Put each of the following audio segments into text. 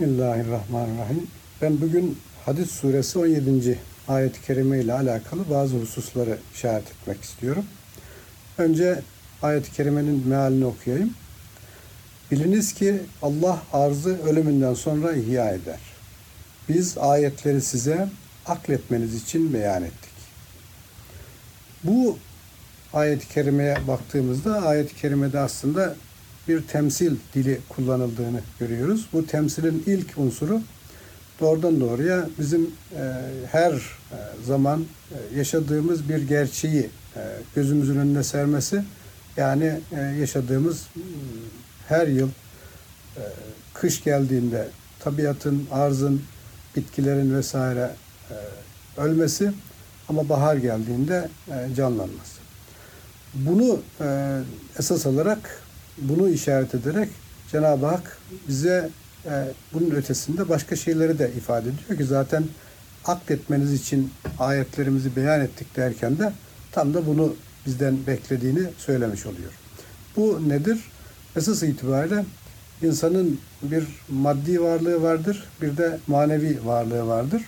Bismillahirrahmanirrahim. Ben bugün Hadis suresi 17. ayet-i kerime ile alakalı bazı hususları işaret etmek istiyorum. Önce ayet-i kerimenin mealini okuyayım. Biliniz ki Allah arzı ölümünden sonra ihya eder. Biz ayetleri size akletmeniz için beyan ettik. Bu ayet-i kerimeye baktığımızda ayet-i kerimede aslında bir temsil dili kullanıldığını görüyoruz. Bu temsilin ilk unsuru doğrudan doğruya bizim e, her e, zaman e, yaşadığımız bir gerçeği gözümüzün önüne sermesi. Yani yaşadığımız her yıl kış geldiğinde tabiatın, arzın, bitkilerin vesaire ölmesi ama bahar geldiğinde canlanması. Bunu esas alarak bunu işaret ederek Cenab-ı Hak bize e, bunun ötesinde başka şeyleri de ifade ediyor ki zaten akletmeniz için ayetlerimizi beyan ettik derken de tam da bunu bizden beklediğini söylemiş oluyor. Bu nedir? Esas itibariyle insanın bir maddi varlığı vardır, bir de manevi varlığı vardır.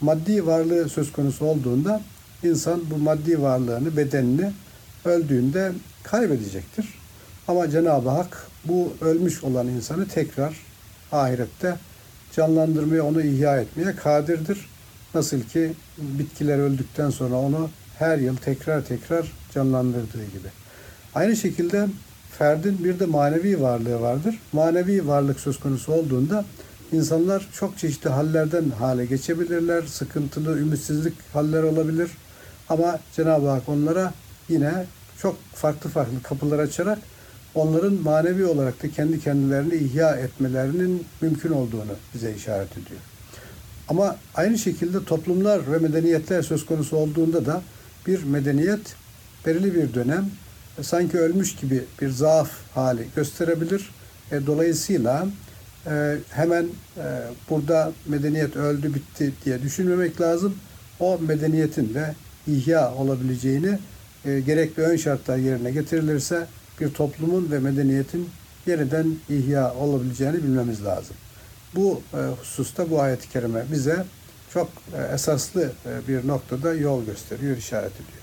Maddi varlığı söz konusu olduğunda insan bu maddi varlığını, bedenini öldüğünde kaybedecektir. Ama Cenab-ı Hak bu ölmüş olan insanı tekrar ahirette canlandırmaya, onu ihya etmeye kadirdir. Nasıl ki bitkiler öldükten sonra onu her yıl tekrar tekrar canlandırdığı gibi. Aynı şekilde ferdin bir de manevi varlığı vardır. Manevi varlık söz konusu olduğunda insanlar çok çeşitli hallerden hale geçebilirler. Sıkıntılı, ümitsizlik haller olabilir. Ama Cenab-ı Hak onlara yine çok farklı farklı kapılar açarak onların manevi olarak da kendi kendilerini ihya etmelerinin mümkün olduğunu bize işaret ediyor. Ama aynı şekilde toplumlar ve medeniyetler söz konusu olduğunda da bir medeniyet belirli bir dönem e, sanki ölmüş gibi bir zaaf hali gösterebilir. E, dolayısıyla e, hemen e, burada medeniyet öldü bitti diye düşünmemek lazım. O medeniyetin de ihya olabileceğini e, gerekli ön şartlar yerine getirilirse bir toplumun ve medeniyetin yeniden ihya olabileceğini bilmemiz lazım. Bu e, hususta bu ayet-i kerime bize çok e, esaslı e, bir noktada yol gösteriyor, işaret ediyor.